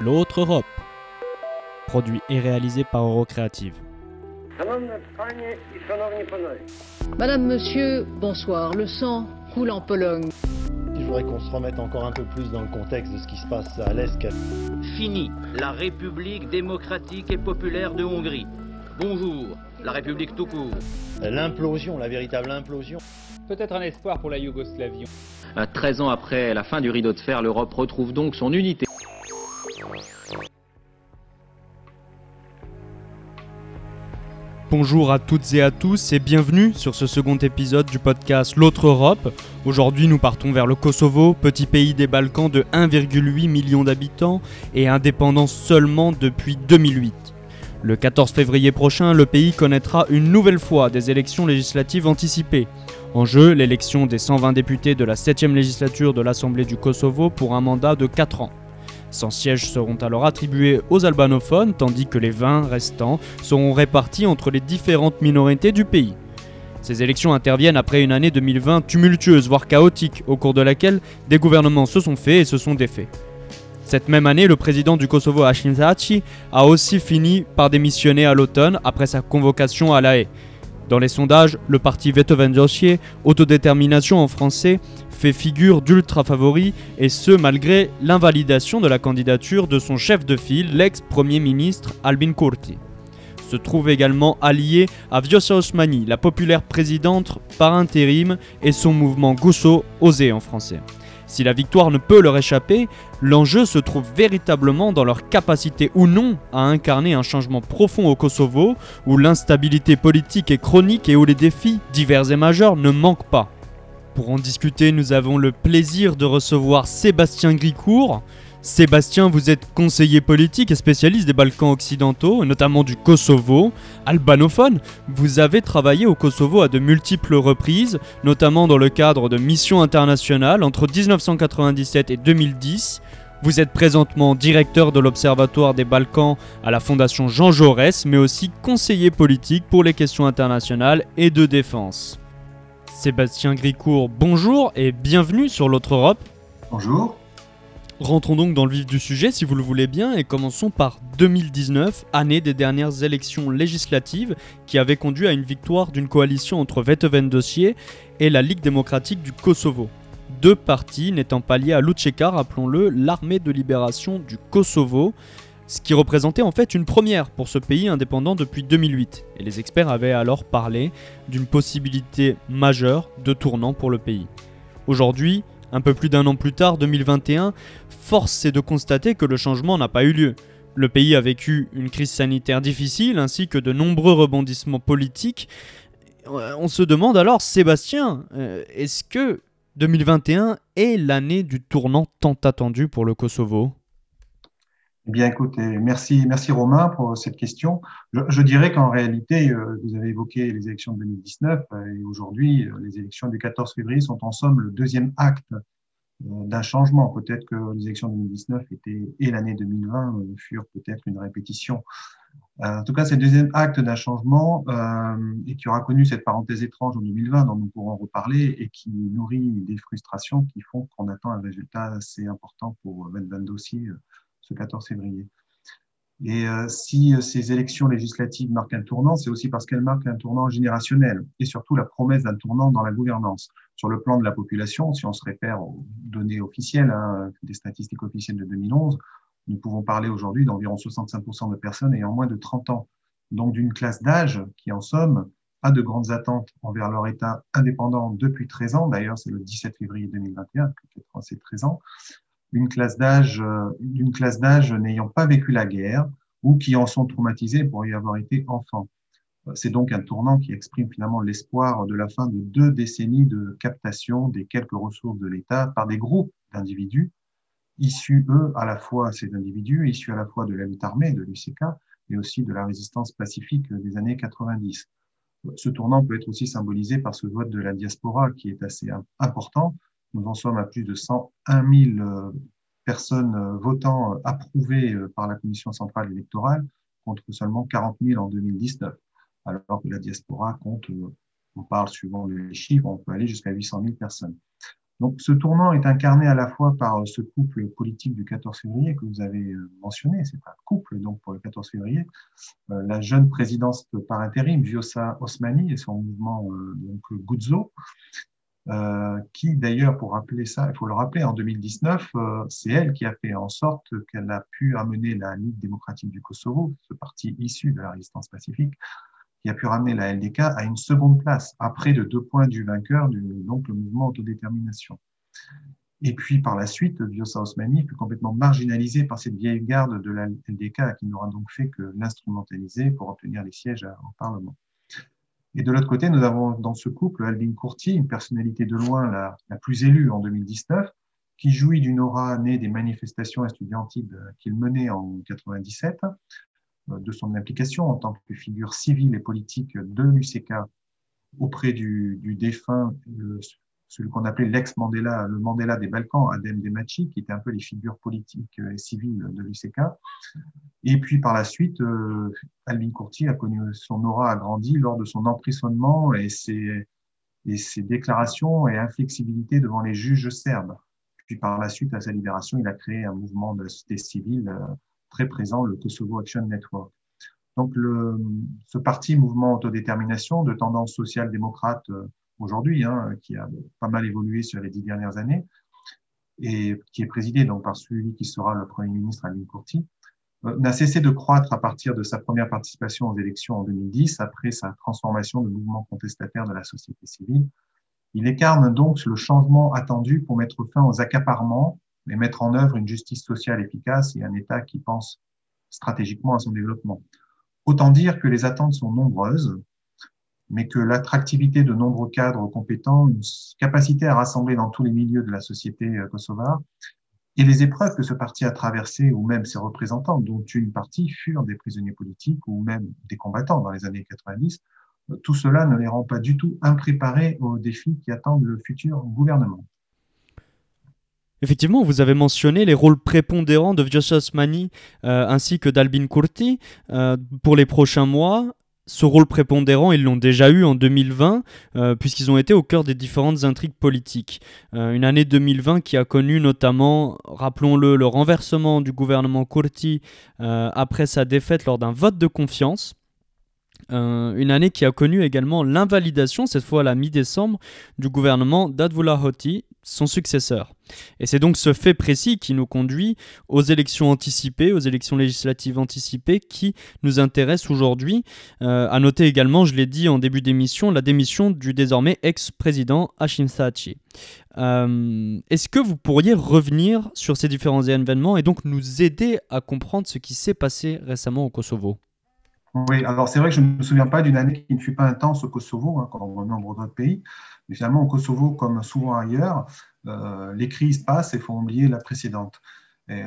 L'autre Europe. Produit et réalisé par Eurocreative. Madame, monsieur, bonsoir. Le sang coule en Pologne. Il faudrait qu'on se remette encore un peu plus dans le contexte de ce qui se passe à l'Est. Fini la République démocratique et populaire de Hongrie. Bonjour, la République tout court. L'implosion, la véritable implosion. Peut-être un espoir pour la Yougoslavie. 13 ans après la fin du rideau de fer, l'Europe retrouve donc son unité. Bonjour à toutes et à tous et bienvenue sur ce second épisode du podcast L'autre Europe. Aujourd'hui nous partons vers le Kosovo, petit pays des Balkans de 1,8 million d'habitants et indépendant seulement depuis 2008. Le 14 février prochain, le pays connaîtra une nouvelle fois des élections législatives anticipées. En jeu, l'élection des 120 députés de la 7e législature de l'Assemblée du Kosovo pour un mandat de 4 ans. 100 sièges seront alors attribués aux albanophones, tandis que les 20 restants seront répartis entre les différentes minorités du pays. Ces élections interviennent après une année 2020 tumultueuse, voire chaotique, au cours de laquelle des gouvernements se sont faits et se sont défaits. Cette même année, le président du Kosovo, Hashim Thaçi, a aussi fini par démissionner à l'automne après sa convocation à La Haye. Dans les sondages, le parti Veto autodétermination en français, fait figure d'ultra favori et ce malgré l'invalidation de la candidature de son chef de file, l'ex-premier ministre Albin Kurti. Se trouve également allié à Vjosa Osmani, la populaire présidente par intérim, et son mouvement Gusso, osé en français. Si la victoire ne peut leur échapper, l'enjeu se trouve véritablement dans leur capacité ou non à incarner un changement profond au Kosovo, où l'instabilité politique est chronique et où les défis divers et majeurs ne manquent pas. Pour en discuter, nous avons le plaisir de recevoir Sébastien Gricourt. Sébastien, vous êtes conseiller politique et spécialiste des Balkans occidentaux, notamment du Kosovo, albanophone. Vous avez travaillé au Kosovo à de multiples reprises, notamment dans le cadre de missions internationales entre 1997 et 2010. Vous êtes présentement directeur de l'Observatoire des Balkans à la Fondation Jean Jaurès, mais aussi conseiller politique pour les questions internationales et de défense. Sébastien Gricourt, bonjour et bienvenue sur l'autre Europe. Bonjour. Rentrons donc dans le vif du sujet si vous le voulez bien et commençons par 2019, année des dernières élections législatives qui avait conduit à une victoire d'une coalition entre Veteven Dossier et la Ligue démocratique du Kosovo. Deux partis n'étant pas liés à l'Ucheka, rappelons-le, l'armée de libération du Kosovo, ce qui représentait en fait une première pour ce pays indépendant depuis 2008. Et les experts avaient alors parlé d'une possibilité majeure de tournant pour le pays. Aujourd'hui, un peu plus d'un an plus tard, 2021, force est de constater que le changement n'a pas eu lieu. Le pays a vécu une crise sanitaire difficile ainsi que de nombreux rebondissements politiques. On se demande alors, Sébastien, euh, est-ce que 2021 est l'année du tournant tant attendu pour le Kosovo? Eh bien, écoutez, merci, merci Romain pour cette question. Je, dirais qu'en réalité, euh, vous avez évoqué les élections de 2019 euh, et aujourd'hui, euh, les élections du 14 février sont en somme le deuxième acte d'un changement. Peut-être que les élections de 2019 étaient, et l'année 2020 furent peut-être une répétition. En tout cas, c'est le deuxième acte d'un changement et qui aura connu cette parenthèse étrange en 2020 dont nous pourrons reparler et qui nourrit des frustrations qui font qu'on attend un résultat assez important pour 2020 dossiers ce 14 février. Et euh, si euh, ces élections législatives marquent un tournant, c'est aussi parce qu'elles marquent un tournant générationnel et surtout la promesse d'un tournant dans la gouvernance. Sur le plan de la population, si on se réfère aux données officielles, hein, des statistiques officielles de 2011, nous pouvons parler aujourd'hui d'environ 65% de personnes ayant moins de 30 ans. Donc d'une classe d'âge qui, en somme, a de grandes attentes envers leur État indépendant depuis 13 ans. D'ailleurs, c'est le 17 février 2021, peut-être c'est 13 ans une classe d'âge, euh, d'une classe d'âge n'ayant pas vécu la guerre ou qui en sont traumatisés pour y avoir été enfants. Euh, c'est donc un tournant qui exprime finalement l'espoir de la fin de deux décennies de captation des quelques ressources de l'État par des groupes d'individus issus, eux, à la fois, ces individus, issus à la fois de la lutte armée, de l'UCK, mais aussi de la résistance pacifique des années 90. Ce tournant peut être aussi symbolisé par ce vote de la diaspora qui est assez important, nous en sommes à plus de 101 000 euh, personnes euh, votant euh, approuvées par la Commission centrale électorale contre seulement 40 000 en 2019, alors que la diaspora compte, on parle suivant les chiffres, on peut aller jusqu'à 800 000 personnes. Donc, ce tournant est incarné à la fois par ce couple politique du 14 février que vous avez mentionné, c'est un couple donc pour le 14 février, la jeune présidence par intérim, Vjosa Osmani et son mouvement donc Guzo, euh, qui d'ailleurs, pour rappeler ça, il faut le rappeler, en 2019, euh, c'est elle qui a fait en sorte qu'elle a pu amener la Ligue démocratique du Kosovo, ce parti issu de la résistance pacifique, qui a pu ramener la LDK à une seconde place, après de deux points du vainqueur, du, donc le mouvement autodétermination. Et puis par la suite, Vjosa Osmani fut complètement marginalisé par cette vieille garde de la LDK qui n'aura donc fait que l'instrumentaliser pour obtenir les sièges au Parlement. Et de l'autre côté, nous avons dans ce couple Albin Courti, une personnalité de loin la, plus élue en 2019, qui jouit d'une aura née des manifestations estudiantiles qu'il menait en 97, euh, de son implication en tant que figure civile et politique de l'UCK auprès du, défunt, celui qu'on appelait l'ex-Mandela, le Mandela des Balkans, Adem Demachi, qui était un peu les figures politiques et civiles de l'UCK. Et puis par la suite, euh, Albin Kurti a connu son aura agrandie lors de son emprisonnement et ses, déclarations et inflexibilité devant les juges serbes. Puis par la suite, à sa libération, il a créé un mouvement de la société civile euh, très présent, le Kosovo Action Network. Donc ce parti mouvement autodétermination de tendance social-démocrate euh, aujourd'hui, hein, qui a pas mal évolué sur les dix dernières années, et qui est présidé donc par celui qui sera le Premier ministre Alain Courti, euh, n'a cessé de croître à partir de sa première participation aux élections en 2010, après sa transformation de mouvement contestataire de la société civile. Il incarne donc le changement attendu pour mettre fin aux accaparements et mettre en œuvre une justice sociale efficace et un État qui pense stratégiquement à son développement. Autant dire que les attentes sont nombreuses, mais que l'attractivité de nombreux cadres compétents, une capacité à rassembler dans tous les milieux de la société euh, kosovare, et les épreuves que ce parti a traversées, ou même ses représentants, dont une partie furent des prisonniers politiques ou même des combattants dans les années 90, euh, tout cela ne les rend pas du tout impréparés aux défis qui attendent le futur gouvernement. Effectivement, vous avez mentionné les rôles prépondérants de Vjosa Osmani euh, ainsi que d'Albin Kurti pour les prochains mois ce rôle prépondérant, ils l'ont déjà eu en 2020, euh, puisqu'ils ont été au cœur des différentes intrigues politiques. Euh, une année 2020 qui a connu notamment, rappelons-le, le renversement du gouvernement Kurti euh, après sa défaite lors d'un vote de confiance. Une année qui a connu également l'invalidation, cette fois à la mi-décembre, du gouvernement d'Advula Hoti, son successeur. Et c'est donc ce fait précis qui nous conduit aux élections anticipées, aux élections législatives anticipées qui nous intéressent aujourd'hui. Euh, à noter également, je l'ai dit en début d'émission, la démission du désormais ex-président Hashim Thaci. Euh, est-ce que vous pourriez revenir sur ces différents événements et donc nous aider à comprendre ce qui s'est passé récemment au Kosovo? Oui, alors c'est vrai que je ne me souviens pas d'une année qui ne fut pas intense au Kosovo, hein, comme dans nombre d'autres pays. Mais finalement, au Kosovo, comme souvent ailleurs, euh, les crises passent et font oublier la précédente.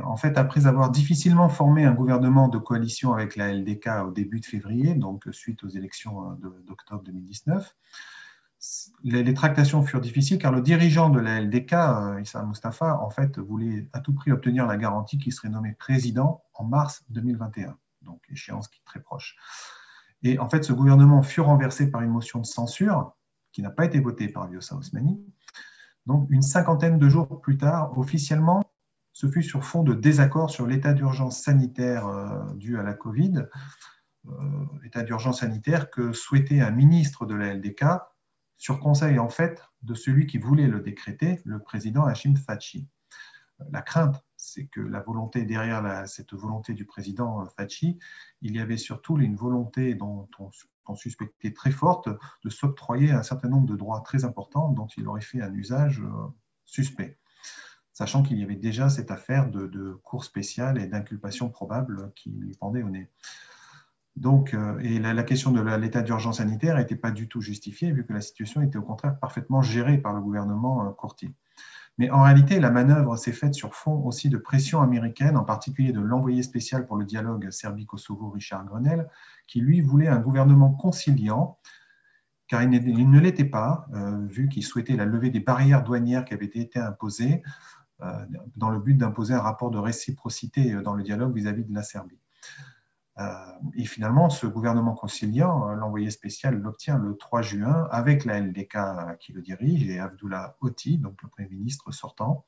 En fait, après avoir difficilement formé un gouvernement de coalition avec la LDK au début de février, donc suite aux élections euh, d'octobre 2019, les, tractations furent difficiles car le dirigeant de la LDK, euh, Issa Mustafa, en fait, voulait à tout prix obtenir la garantie qu'il serait nommé président en mars 2021, donc échéance qui est très proche. Et en fait, ce gouvernement fut renversé par une motion de censure qui n'a pas été voté par Vjosa Osmani. Donc, une cinquantaine de jours plus tard, officiellement, ce fut sur fond de désaccord sur l'état d'urgence sanitaire euh, dû à la Covid, euh, état d'urgence sanitaire que souhaitait un ministre de la LDK sur conseil en fait de celui qui voulait le décréter, le président Hashim Thachi. La crainte, c'est que la volonté derrière cette volonté du président Thachi, il y avait surtout une volonté dont on suspecté très forte de s'octroyer un certain nombre de droits très importants dont il aurait fait un usage euh, suspect, sachant qu'il y avait déjà cette affaire de, de cour spéciale et d'inculpation probable qui lui pendait au nez. Donc, euh, et la, question de l'état d'urgence sanitaire n'était pas du tout justifiée, vu que la situation était au contraire parfaitement gérée par le gouvernement euh, Courtier. Mais en réalité, la manœuvre s'est faite sur fond aussi de pression américaine, en particulier de l'envoyé spécial pour le dialogue Serbie-Kosovo, Richard Grenell, qui lui voulait un gouvernement conciliant, car il, ne l'était pas, euh, vu qu'il souhaitait la levée des barrières douanières qui avaient été imposées, euh, dans le but d'imposer un rapport de réciprocité dans le dialogue vis-à-vis de la Serbie. Et finalement, ce gouvernement conciliant, l'envoyé spécial l'obtient le 3 juin avec la LDK qui le dirige et Abdullah Oti, donc le Premier ministre sortant.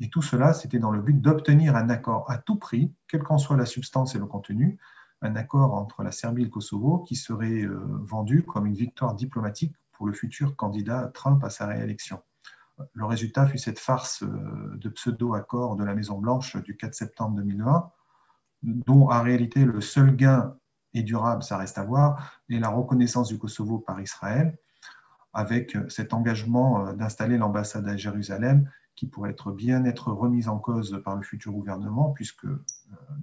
Et tout cela, c'était dans le but d'obtenir un accord à tout prix, quelle qu'en soit la substance et le contenu, un accord entre la Serbie et le Kosovo qui serait euh, vendu comme une victoire diplomatique pour le futur candidat Trump à sa réélection. Le résultat fut cette farce euh, de pseudo-accord de la Maison-Blanche du 4 septembre 2020, dont en réalité le seul gain est durable, ça reste à voir, est la reconnaissance du Kosovo par Israël, avec cet engagement euh, d'installer l'ambassade à Jérusalem qui pourrait être bien être remise en cause par le futur gouvernement, puisque euh,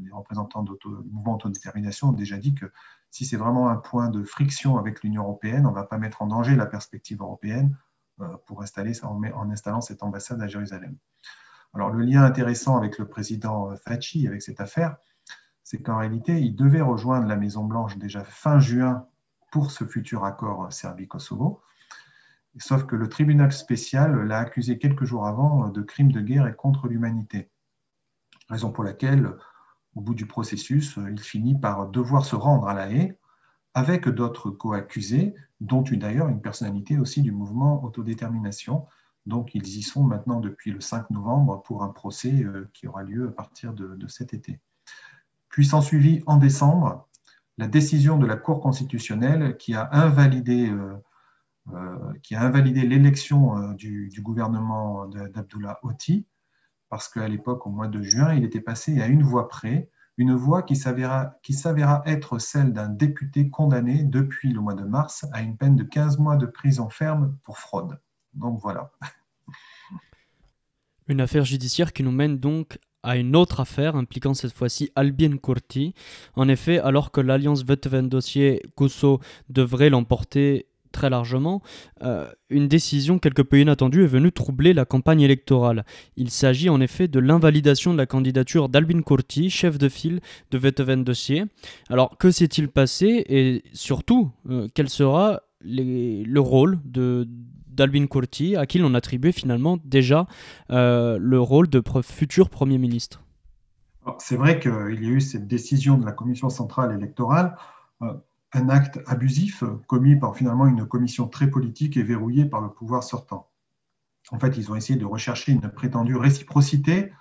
les représentants du mouvement d'autodétermination ont déjà dit que si c'est vraiment un point de friction avec l'Union européenne, on ne va pas mettre en danger la perspective européenne euh, pour installer, en installant cette ambassade à Jérusalem. Alors le lien intéressant avec le président Fachi, avec cette affaire, c'est qu'en réalité, il devait rejoindre la Maison-Blanche déjà fin juin pour ce futur accord Serbie-Kosovo. Sauf que le tribunal spécial l'a accusé quelques jours avant de crimes de guerre et contre l'humanité. Raison pour laquelle, au bout du processus, il finit par devoir se rendre à La Haye avec d'autres co-accusés, dont d'ailleurs une personnalité aussi du mouvement autodétermination. Donc ils y sont maintenant depuis le 5 novembre pour un procès euh, qui aura lieu à partir de, cet été. Puis s'ensuivit en décembre la décision de la Cour constitutionnelle qui a invalidé euh, euh, qui a invalidé l'élection euh, du, gouvernement d'Abdullah Oti, parce qu'à l'époque, au mois de juin, il était passé à une voix près, une voix qui s'avéra être celle d'un député condamné depuis le mois de mars à une peine de 15 mois de prison ferme pour fraude. Donc voilà. Une affaire judiciaire qui nous mène donc à une autre affaire impliquant cette fois-ci Albin Kurti. En effet, alors que l'alliance Vetven dossier Koso devrait l'emporter très largement, euh, une décision quelque peu inattendue est venue troubler la campagne électorale. Il s'agit en effet de l'invalidation de la candidature d'Albin Kurti, chef de file de Vetven Dossier. Alors que s'est-il passé et surtout euh, quel sera le rôle de d'Albin Kurti, à qui l'on attribuait finalement déjà euh, le rôle de futur Premier ministre C'est vrai qu'il y a eu cette décision de la Commission centrale électorale un acte abusif commis par finalement une commission très politique et verrouillée par le pouvoir sortant. En fait, ils ont essayé de rechercher une prétendue réciprocité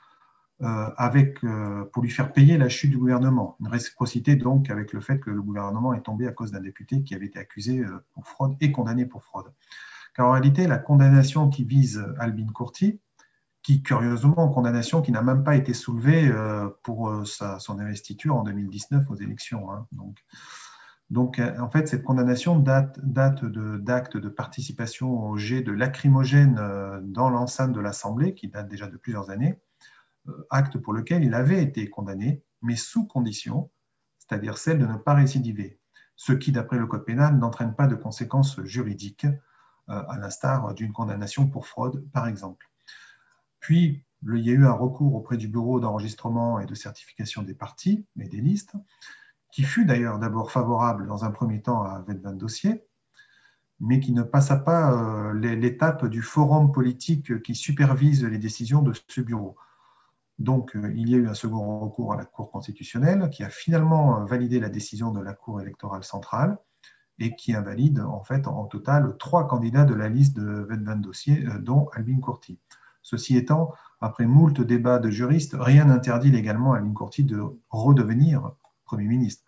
euh, avec, euh, pour lui faire payer la chute du gouvernement. Une réciprocité donc avec le fait que le gouvernement est tombé à cause d'un député qui avait été accusé euh, pour fraude et condamné pour fraude. Car en réalité, la condamnation qui vise Albin Courti, qui curieusement, condamnation qui n'a même pas été soulevée pour sa, son investiture en 2019 aux élections. Hein. donc, euh, en fait, cette condamnation date, d'actes de, participation au jet de lacrymogène euh, dans l'enceinte de l'Assemblée, qui date déjà de plusieurs années, euh, acte pour lequel il avait été condamné, mais sous condition, c'est-à-dire celle de ne pas récidiver, ce qui, d'après le Code pénal, n'entraîne pas de conséquences juridiques, à l'instar d'une condamnation pour fraude, par exemple. Puis, il y a eu un recours auprès du Bureau d'enregistrement et de certification des partis et des listes, qui fut d'ailleurs d'abord favorable dans un premier temps à Vetvan Dossier, mais qui ne passa pas euh, l'étape du forum politique qui supervise les décisions de ce bureau. Donc, euh, il y a eu un second recours à la Cour constitutionnelle qui a finalement euh, validé la décision de la Cour électorale centrale et qui invalide en fait en total trois candidats de la liste de Vetvan Dossier, dont Albin Courti. Ceci étant, après moult débats de juristes, rien n'interdit légalement à Albin Courti de redevenir Premier ministre,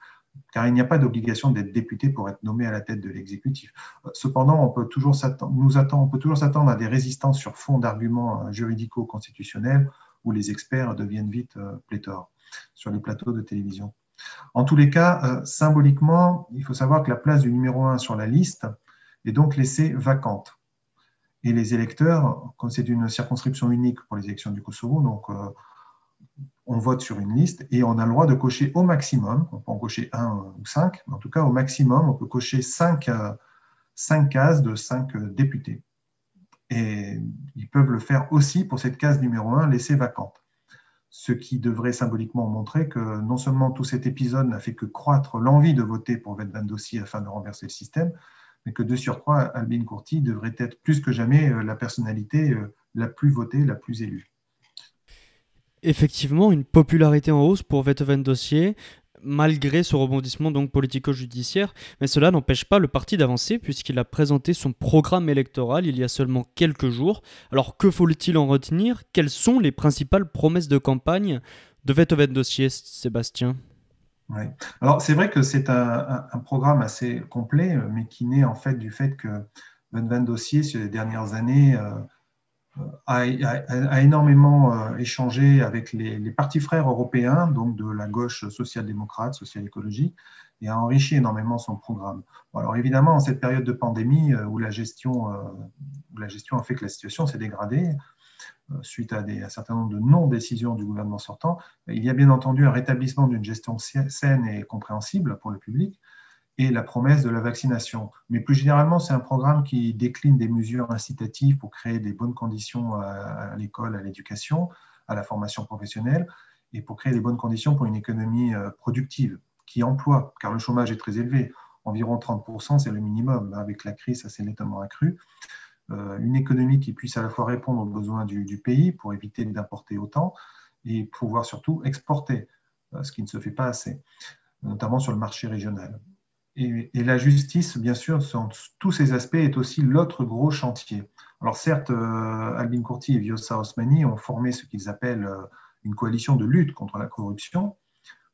car il n'y a pas d'obligation d'être député pour être nommé à la tête de l'exécutif. Cependant, on peut toujours nous attend, on peut toujours s'attendre à des résistances sur fond d'arguments euh, juridico-constitutionnels où les experts deviennent vite euh, pléthores sur les plateaux de télévision. En tous les cas, euh, symboliquement, il faut savoir que la place du numéro 1 sur la liste est donc laissée vacante. Et les électeurs, comme c'est une circonscription unique pour les élections du Kosovo, donc on vote sur une liste et on a le droit de cocher au maximum, on peut en cocher un ou cinq, mais en tout cas au maximum, on peut cocher cinq, euh, cases de cinq euh, députés. Et ils peuvent le faire aussi pour cette case numéro un laissée vacante. Ce qui devrait symboliquement montrer que non seulement tout cet épisode n'a fait que croître l'envie de voter pour Vetvan Dossi afin de renverser le système, mais que de surcroît, Albin Courti devrait être plus que jamais euh, la personnalité la plus votée, la plus élue. Effectivement une popularité en hausse pour Beethoven Dossier, malgré ce rebondissement donc politico-judiciaire. Mais cela n'empêche pas le parti d'avancer puisqu'il a présenté son programme électoral il y a seulement quelques jours. Alors que faut-il en retenir? Quelles sont les principales promesses de campagne? De Vethoven Dossier, Sébastien. Alors c'est vrai que c'est un, programme assez complet, mais qui naît en fait du fait que Van Dossier, les dernières années, euh, a, énormément euh, échangé avec les, partis frères européens, donc de la gauche social-démocrate, social-écologique, et a enrichi énormément son programme. alors évidemment, en cette période de pandémie euh, où la gestion, où la gestion a fait que la situation s'est dégradée, suite à, un certain nombre de non-décisions du gouvernement sortant, il y a bien entendu un rétablissement d'une gestion saine et compréhensible pour le public et la promesse de la vaccination. Mais plus généralement, c'est un programme qui décline des mesures incitatives pour créer des bonnes conditions à, l'école, à l'éducation, à la formation professionnelle et pour créer des bonnes conditions pour une économie euh, productive qui emploie, car le chômage est très élevé. Environ 30%, c'est le minimum. Avec la crise, ça s'est nettement accru. Euh, une économie qui puisse à la fois répondre aux besoins du, pays pour éviter d'importer autant et pouvoir surtout exporter, euh, ce qui ne se fait pas assez, notamment sur le marché régional. Et, la justice, bien sûr, sur tous ces aspects, est aussi l'autre gros chantier. Alors certes, euh, Albin Courti et Viosa Osmani ont formé ce qu'ils appellent une coalition de lutte contre la corruption.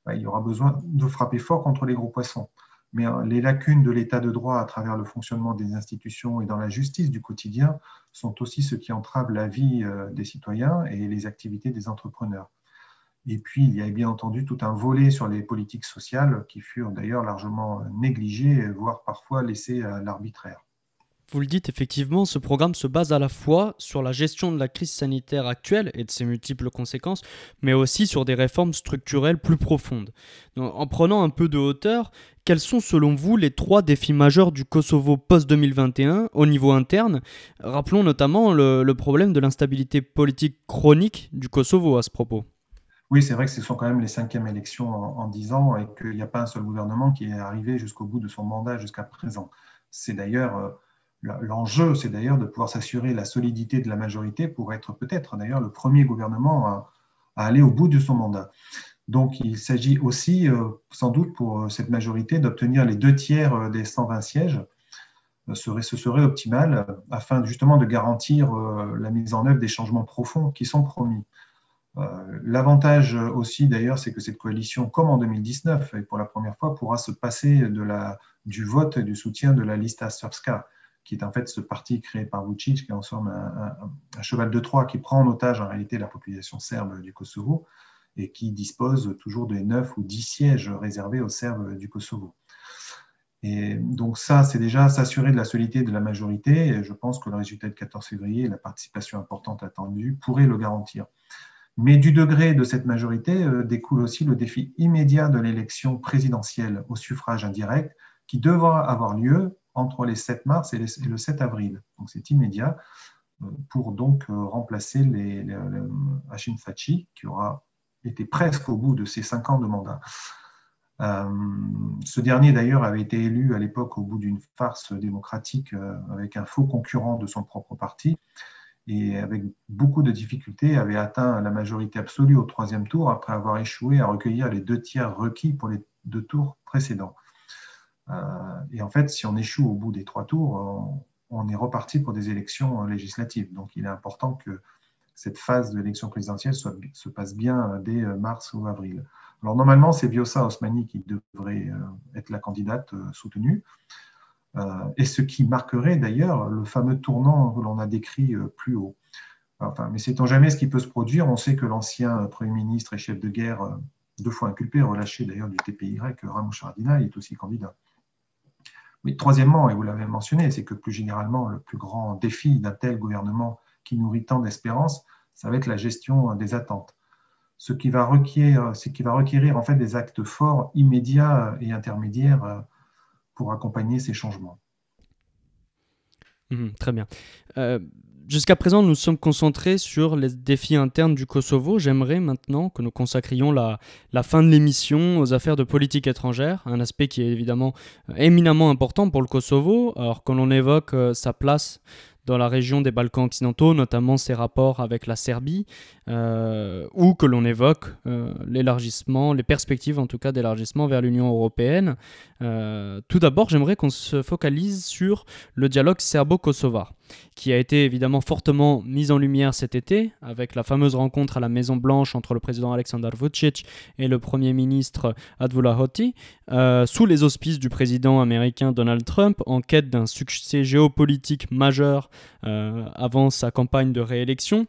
Bah, il y aura besoin de frapper fort contre les gros poissons mais euh, les lacunes de l'état de droit à travers le fonctionnement des institutions et dans la justice du quotidien sont aussi ce qui entrave la vie euh, des citoyens et les activités des entrepreneurs. Et puis, il y a bien entendu tout un volet sur les politiques sociales qui furent d'ailleurs largement négligées, voire parfois laissées à l'arbitraire. Vous le dites effectivement, ce programme se base à la fois sur la gestion de la crise sanitaire actuelle et de ses multiples conséquences, mais aussi sur des réformes structurelles plus profondes. en prenant un peu de hauteur, quels sont selon vous les trois défis majeurs du Kosovo post-2021 au niveau interne? Rappelons notamment le, problème de l'instabilité politique chronique du Kosovo à ce propos. Oui, c'est vrai que ce sont quand même les cinquièmes élections en dix ans et qu'il n'y a pas un seul gouvernement qui est arrivé jusqu'au bout de son mandat jusqu'à présent. C'est d'ailleurs euh, L'enjeu, c'est d'ailleurs de pouvoir s'assurer la solidité de la majorité pour être peut-être d'ailleurs le premier gouvernement à, aller au bout de son mandat. Donc il s'agit aussi, euh, sans doute, pour euh, cette majorité d'obtenir les deux tiers des 120 sièges. ce serait optimal afin justement de garantir la mise en œuvre des changements profonds qui sont promis. L'avantage aussi, d'ailleurs, c'est que cette coalition, comme en 2019, et pour la première fois, pourra se passer du vote et du soutien de la liste Srpska qui est en fait ce parti créé par Vucic, qui est en somme un, cheval de Troie qui prend en otage en réalité la population serbe du Kosovo et qui dispose toujours de 9 ou 10 sièges réservés aux Serbes du Kosovo. Et donc ça, c'est déjà s'assurer de la solidité de la majorité, et je pense que le résultat de 14 février et la participation importante attendue pourraient le garantir. Mais du degré de cette majorité euh, découle aussi le défi immédiat de l'élection présidentielle au suffrage indirect qui devra avoir lieu entre les 7 mars et, le 7 avril. Donc c'est immédiat euh, pour donc euh, remplacer les, Fachi, qui aura été presque au bout de ses 5 ans de mandat. Ce dernier, d'ailleurs, avait été élu à l'époque au bout d'une farce démocratique avec un faux concurrent de son propre parti et avec beaucoup de difficultés avait atteint la majorité absolue au troisième tour après avoir échoué à recueillir les deux tiers requis pour les deux tours précédents. Euh, et en fait, si on échoue au bout des trois tours, on, est reparti pour des élections législatives. Donc, il est important que cette phase de l'élection présidentielle se passe bien dès mars ou avril. Alors, normalement, c'est Biosa Osmani qui devrait euh, être la candidate euh, soutenue. Et ce qui marquerait d'ailleurs le fameux tournant que l'on a décrit plus haut. Mais sait-on jamais ce qui peut se produire On sait que l'ancien Premier ministre et chef de guerre, deux fois inculpé, relâché d'ailleurs du TPY, Ramush Haradinaj, est aussi candidat. Mais troisièmement, et vous l'avez mentionné, c'est que plus généralement, le plus grand défi d'un tel gouvernement qui nourrit tant d'espérance, ça va être la gestion des attentes. Ce qui va requérir, ce qui va requérir en fait des actes forts, immédiats et intermédiaires euh, pour accompagner ces changements. Mmh, très bien. Euh, Jusqu'à présent, nous sommes concentrés sur les défis internes du Kosovo. J'aimerais maintenant que nous consacrions la, fin de l'émission aux affaires de politique étrangère, un aspect qui est évidemment euh, éminemment important pour le Kosovo. Alors quand l'on évoque euh, sa place dans la région des Balkans occidentaux, notamment ses rapports avec la Serbie, euh, ou que l'on évoque euh, l'élargissement, les perspectives en tout cas d'élargissement vers l'Union européenne. Euh, tout d'abord, j'aimerais qu'on se focalise sur le dialogue serbo-kosovar, qui a été évidemment fortement mis en lumière cet été, avec la fameuse rencontre à la Maison Blanche entre le président Aleksandar Vucic et le Premier ministre Advula Hoti, sous les auspices du président américain Donald Trump, en quête d'un succès géopolitique majeur avant sa campagne de réélection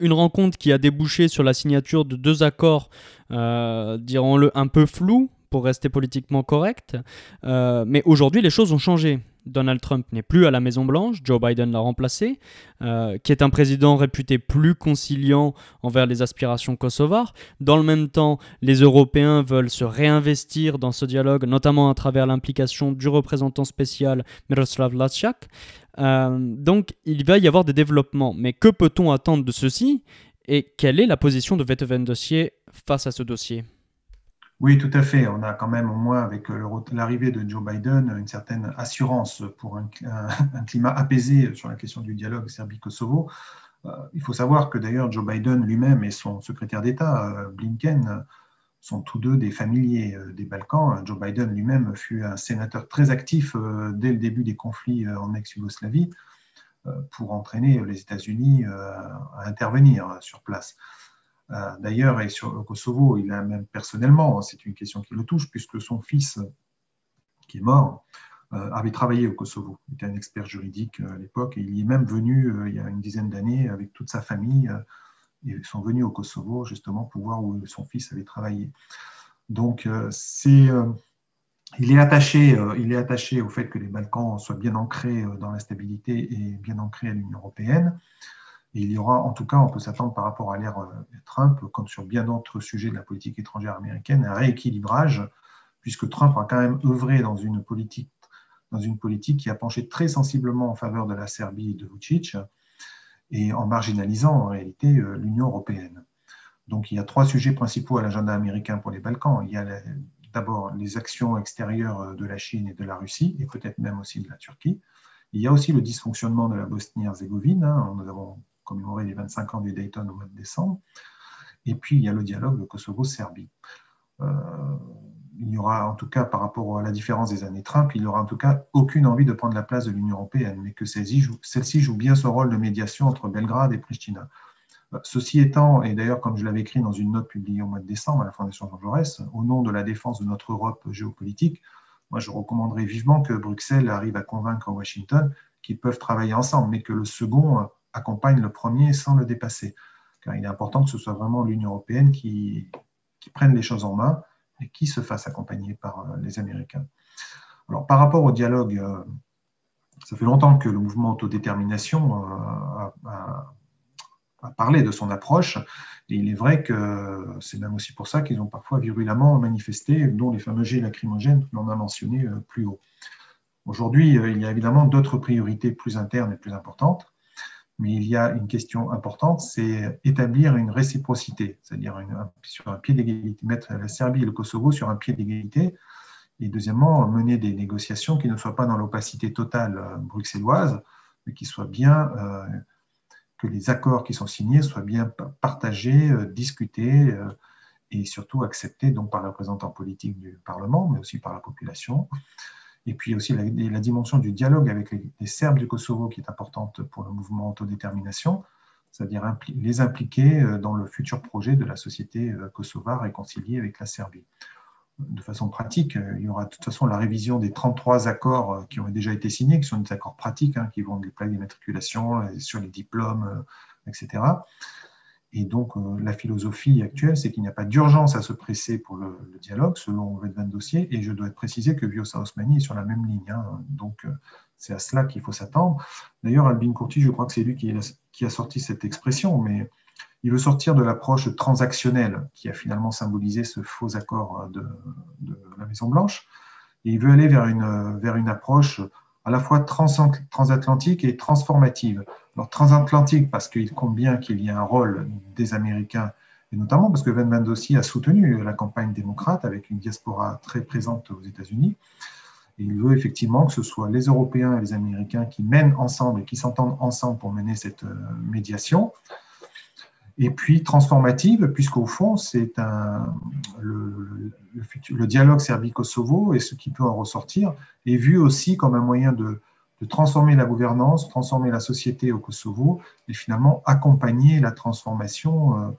une rencontre qui a débouché sur la signature de deux accords, euh, dirons-le, un peu flous, pour rester politiquement correct. Euh, mais aujourd'hui, les choses ont changé. Donald Trump n'est plus à la Maison Blanche, Joe Biden l'a remplacé, euh, qui est un président réputé plus conciliant envers les aspirations kosovares. Dans le même temps, les Européens veulent se réinvestir dans ce dialogue, notamment à travers l'implication du représentant spécial Miroslav Lajcak. Euh, donc il va y avoir des développements. Mais que peut-on attendre de ceci? Et quelle est la position de Vetteven Dossier face à ce dossier? Oui, tout à fait. On a quand même, au moins avec euh, l'arrivée de Joe Biden, une certaine assurance pour un, climat apaisé sur la question du dialogue Serbie-Kosovo. Euh, il faut savoir que d'ailleurs Joe Biden lui-même et son secrétaire d'État, Blinken, sont tous deux des familiers des Balkans. Joe Biden lui-même fut un sénateur très actif dès le début des conflits en ex-Yougoslavie pour entraîner les États-Unis à intervenir sur place. Euh, d'ailleurs, et sur le Kosovo, il a même personnellement, c'est une question qui le touche, puisque son fils, qui est mort, euh, avait travaillé au Kosovo. Il était un expert juridique euh, à l'époque, et il y est même venu il y a une dizaine d'années avec toute sa famille. Ils sont venus au Kosovo justement pour voir où son fils avait travaillé. Donc, c'est il est, attaché, il est attaché au fait que les Balkans soient bien ancrés dans la stabilité et bien ancrés à l'Union européenne il y aura, en tout cas, on peut s'attendre par rapport à l'ère euh, Trump, comme sur bien d'autres sujets de la politique étrangère américaine, un rééquilibrage, puisque Trump a quand même œuvré dans une politique, dans une politique qui a penché très sensiblement en faveur de la Serbie et de Vucic, et en marginalisant en réalité euh, l'Union européenne. Donc il y a trois sujets principaux à l'agenda américain pour les Balkans. Il y a d'abord les actions extérieures euh, de la Chine et de la Russie, et peut-être même aussi de la Turquie. Il y a aussi le dysfonctionnement de la Bosnie-Herzégovine. Hein. Nous avons commémorer les 25 ans du Dayton au mois de décembre. Et puis, il y a le dialogue Kosovo-Serbie. Euh, il n'y aura, en tout cas, par rapport à la différence des années Trump, il n'y aura en tout cas aucune envie de prendre la place de l'Union européenne, mais que celle-ci joue, joue, bien son rôle de médiation entre Belgrade et Pristina. Euh, ceci étant, et d'ailleurs, comme je l'avais écrit dans une note publiée au mois de décembre à la Fondation Jean Jaurès, au nom de la défense de notre Europe géopolitique, moi, je recommanderais vivement que Bruxelles arrive à convaincre Washington qu'ils peuvent travailler ensemble, mais que le second accompagne le premier sans le dépasser. Car il est important que ce soit vraiment l'Union européenne qui, prenne les choses en main et qui se fasse accompagner par euh, les Américains. Alors, par rapport au dialogue, euh, ça fait longtemps que le mouvement autodétermination euh, a, parlé de son approche. Et il est vrai que c'est même aussi pour ça qu'ils ont parfois virulemment manifesté, dont les fameux jets lacrymogènes que l'on a mentionnés plus haut. Aujourd'hui, il y a évidemment d'autres priorités plus internes et plus importantes. Mais il y a une question importante, c'est établir une réciprocité, c'est-à-dire sur un pied d'égalité, mettre la Serbie et le Kosovo sur un pied d'égalité. Et deuxièmement, mener des négociations qui ne soient pas dans l'opacité totale euh, bruxelloise, mais qui soient bien, euh, que les accords qui sont signés soient bien partagés, euh, discutés et surtout acceptés donc, par les représentants politiques du Parlement, mais aussi par la population. Et puis aussi la, dimension du dialogue avec les, Serbes du Kosovo qui est importante pour le mouvement autodétermination, c'est-à-dire les impliquer euh, dans le futur projet de la société euh, kosovare réconciliée avec la Serbie. De façon pratique, euh, il y aura de toute façon la révision des 33 accords qui ont déjà été signés, qui sont des accords pratiques, hein, qui vont des plaques d'immatriculation, sur les diplômes, etc. Et donc, euh, la philosophie actuelle, c'est qu'il n'y a pas d'urgence à se presser pour le, dialogue, selon Vedvan Dossier. Et je dois préciser que Viosa Osmani est sur la même ligne. Hein. Donc, euh, c'est à cela qu'il faut s'attendre. D'ailleurs, Albin Courti, je crois que c'est lui qui, a sorti cette expression, mais il veut sortir de l'approche transactionnelle qui a finalement symbolisé ce faux accord de, la Maison-Blanche. Et il veut aller vers une, vers une approche à la fois transatlantique et transformative. Alors, transatlantique, parce qu'il compte bien qu'il y ait un rôle des Américains, et notamment parce que Van Van a soutenu la campagne démocrate avec une diaspora très présente aux États-Unis. Il veut effectivement que ce soit les Européens et les Américains qui mènent ensemble et qui s'entendent ensemble pour mener cette médiation. Et puis transformative, puisqu'au fond, c'est le, le, dialogue Serbie-Kosovo et ce qui peut en ressortir est vu aussi comme un moyen de, transformer la gouvernance, transformer la société au Kosovo et finalement accompagner la transformation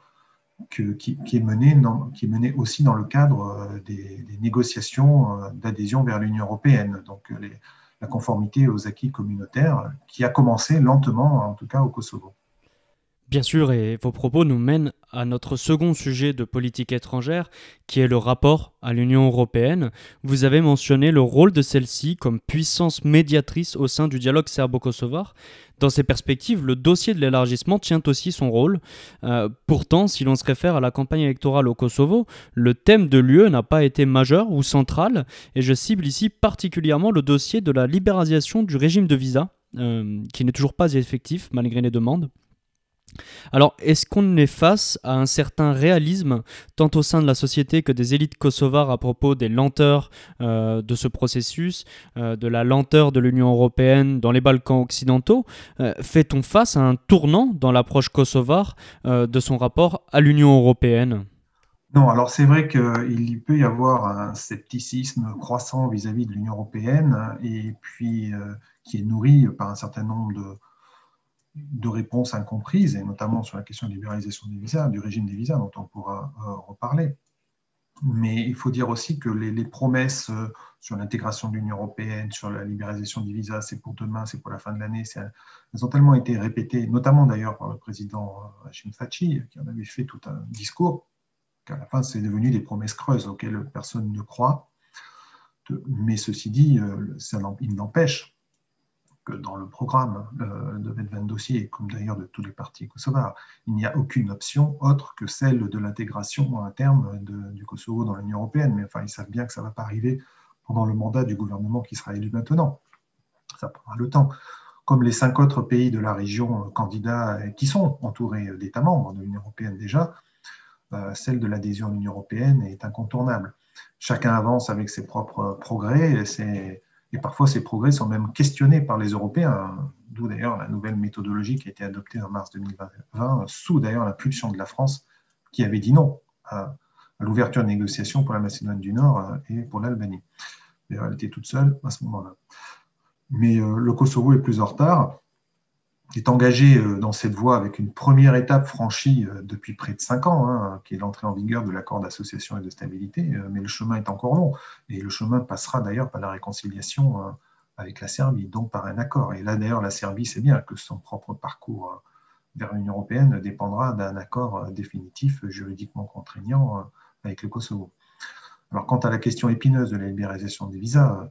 euh, qui, est menée menée aussi dans le cadre euh, des, négociations euh, d'adhésion vers l'Union européenne, donc la conformité aux acquis communautaires qui a commencé lentement, en tout cas au Kosovo. Bien sûr, et vos propos nous mènent à notre second sujet de politique étrangère, qui est le rapport à l'Union européenne. Vous avez mentionné le rôle de celle-ci comme puissance médiatrice au sein du dialogue serbo-kosovar. Dans ces perspectives, le dossier de l'élargissement tient aussi son rôle. Euh, pourtant, si l'on se réfère à la campagne électorale au Kosovo, le thème de l'UE n'a pas été majeur ou central, et je cible ici particulièrement le dossier de la libéralisation du régime de visa, euh, qui n'est toujours pas effectif malgré les demandes. Alors, est-ce qu'on est face à un certain réalisme, tant au sein de la société que des élites kosovares à propos des lenteurs euh, de ce processus, euh, de la lenteur de l'Union européenne dans les Balkans occidentaux euh, Fait-on face à un tournant dans l'approche kosovare de son rapport à l'Union européenne? Non, alors c'est vrai qu'il peut y avoir un scepticisme croissant vis-à-vis -vis de l'Union européenne et puis qui est nourri par un certain nombre de, de réponses incomprises, et notamment sur la question de libéralisation des visas, du régime des visas, dont on pourra euh, reparler. Mais il faut dire aussi que les, promesses euh, sur l'intégration de l'Union européenne, sur la libéralisation des visas, c'est pour demain, c'est pour la fin de l'année, elles ont tellement été répétées, notamment d'ailleurs par le président euh, Hashim Fachi, qui en avait fait tout un discours, qu'à la fin, c'est devenu des promesses creuses auxquelles personne ne croit. Mais ceci dit, ça, il n'empêche dans le programme euh, de Vedvan Dossier, comme d'ailleurs de tous les partis kosovars, il n'y a aucune option autre que celle de l'intégration à terme du Kosovo dans l'Union européenne. Mais enfin, ils savent bien que ça ne va pas arriver pendant le mandat du gouvernement qui sera élu maintenant. Ça prendra le temps. Comme les cinq autres pays de la région candidats qui sont entourés d'États membres de l'Union européenne déjà, euh, celle de l'adhésion à l'Union européenne est incontournable. Chacun avance avec ses propres progrès ses et parfois, ces progrès sont même questionnés par les Européens, d'où d'ailleurs la nouvelle méthodologie qui a été adoptée en mars 2020, sous d'ailleurs l'impulsion de la France, qui avait dit non à, l'ouverture de négociations pour la Macédoine du Nord euh, et pour l'Albanie. Elle était toute seule à ce moment-là. Mais euh, le Kosovo est plus en retard est engagé euh, dans cette voie avec une première étape franchie euh, depuis près de cinq ans, hein, qui est l'entrée en vigueur de l'accord d'association et de stabilité, euh, mais le chemin est encore long. Et le chemin passera d'ailleurs par la réconciliation avec la Serbie, donc par un accord. Et là, d'ailleurs, la Serbie sait bien que son propre parcours vers l'Union européenne dépendra d'un accord définitif juridiquement contraignant avec le Kosovo. Alors, quant à la question épineuse de la libéralisation des visas,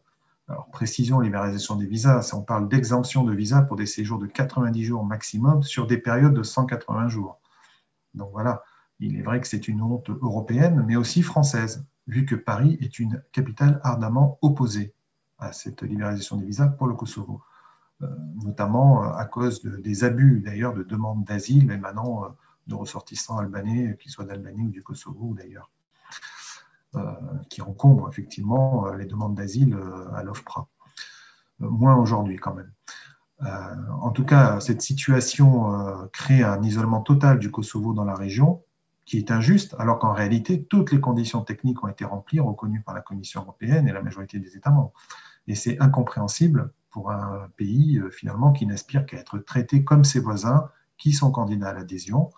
alors, précision, libéralisation des visas, on parle d'exemption de visa pour des séjours de 90 jours maximum sur des périodes de 180 jours. Donc voilà, il est vrai que c'est une honte européenne, mais aussi française, vu que Paris est une capitale ardemment opposée à cette libéralisation des visas pour le Kosovo, euh, notamment euh, à cause des abus d'ailleurs de demandes d'asile émanant euh, de ressortissants albanais, qu'ils soient d'Albanie ou du Kosovo d'ailleurs. Euh, qui encombre effectivement euh, les demandes d'asile euh, à l'OFPRA. Moins aujourd'hui quand même. en tout cas, cette situation crée un isolement total du Kosovo dans la région, qui est injuste, alors qu'en réalité, toutes les conditions techniques ont été remplies, reconnues par la Commission européenne et la majorité des États membres. Et c'est incompréhensible pour un pays, finalement, qui n'aspire qu'à être traité comme ses voisins, qui sont candidats à l'adhésion,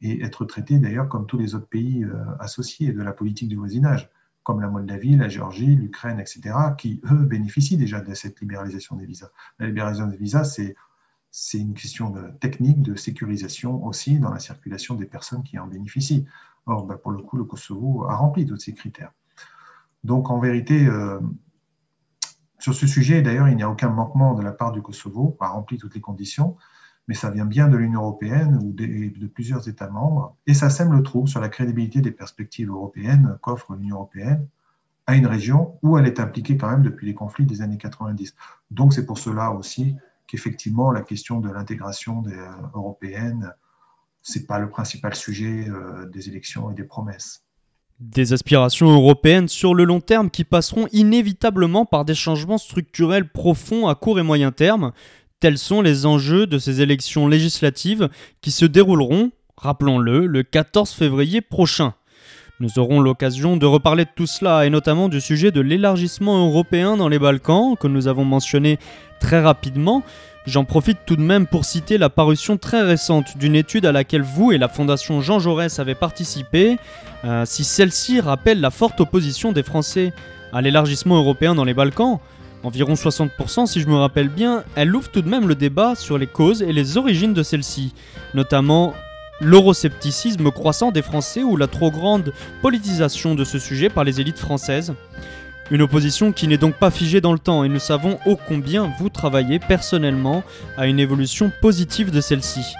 et être traité d'ailleurs comme tous les autres pays euh, associés de la politique du voisinage, comme la Moldavie, la Géorgie, l'Ukraine, etc., qui, eux, bénéficient déjà de cette libéralisation des visas. La libéralisation des visas, c'est c'est une question de technique, de sécurisation aussi dans la circulation des personnes qui en bénéficient. Or, ben, pour le coup, le Kosovo a rempli tous ces critères. Donc, en vérité, euh, sur ce sujet, d'ailleurs, il n'y a aucun manquement de la part du Kosovo, a rempli toutes les conditions mais ça vient bien de l'Union européenne ou de, plusieurs États membres, et ça sème le trou sur la crédibilité des perspectives européennes qu'offre l'Union européenne à une région où elle est impliquée quand même depuis les conflits des années 90. Donc c'est pour cela aussi qu'effectivement la question de l'intégration euh, européenne, ce n'est pas le principal sujet euh, des élections et des promesses. Des aspirations européennes sur le long terme qui passeront inévitablement par des changements structurels profonds à court et moyen terme. Tels sont les enjeux de ces élections législatives qui se dérouleront, rappelons-le, le 14 février prochain. Nous aurons l'occasion de reparler de tout cela et notamment du sujet de l'élargissement européen dans les Balkans que nous avons mentionné très rapidement. J'en profite tout de même pour citer la parution très récente d'une étude à laquelle vous et la Fondation Jean Jaurès avez participé. Euh, si celle-ci rappelle la forte opposition des Français à l'élargissement européen dans les Balkans, environ 60% si je me rappelle bien, elle ouvre tout de même le débat sur les causes et les origines de celle-ci, notamment l'euroscepticisme croissant des Français ou la trop grande politisation de ce sujet par les élites françaises. Une opposition qui n'est donc pas figée dans le temps et nous savons ô combien vous travaillez personnellement à une évolution positive de celle-ci.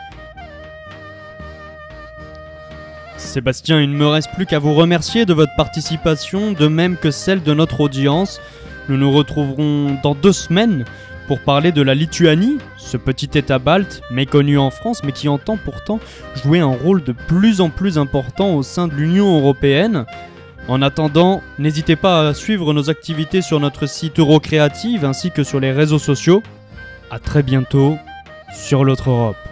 Sébastien, il ne me reste plus qu'à vous remercier de votre participation, de même que celle de notre audience. Nous nous retrouverons dans deux semaines pour parler de la Lituanie, ce petit État balte, méconnu en France, mais qui entend pourtant jouer un rôle de plus en plus important au sein de l'Union européenne. En attendant, n'hésitez pas à suivre nos activités sur notre site Eurocréative ainsi que sur les réseaux sociaux. A très bientôt sur l'autre Europe.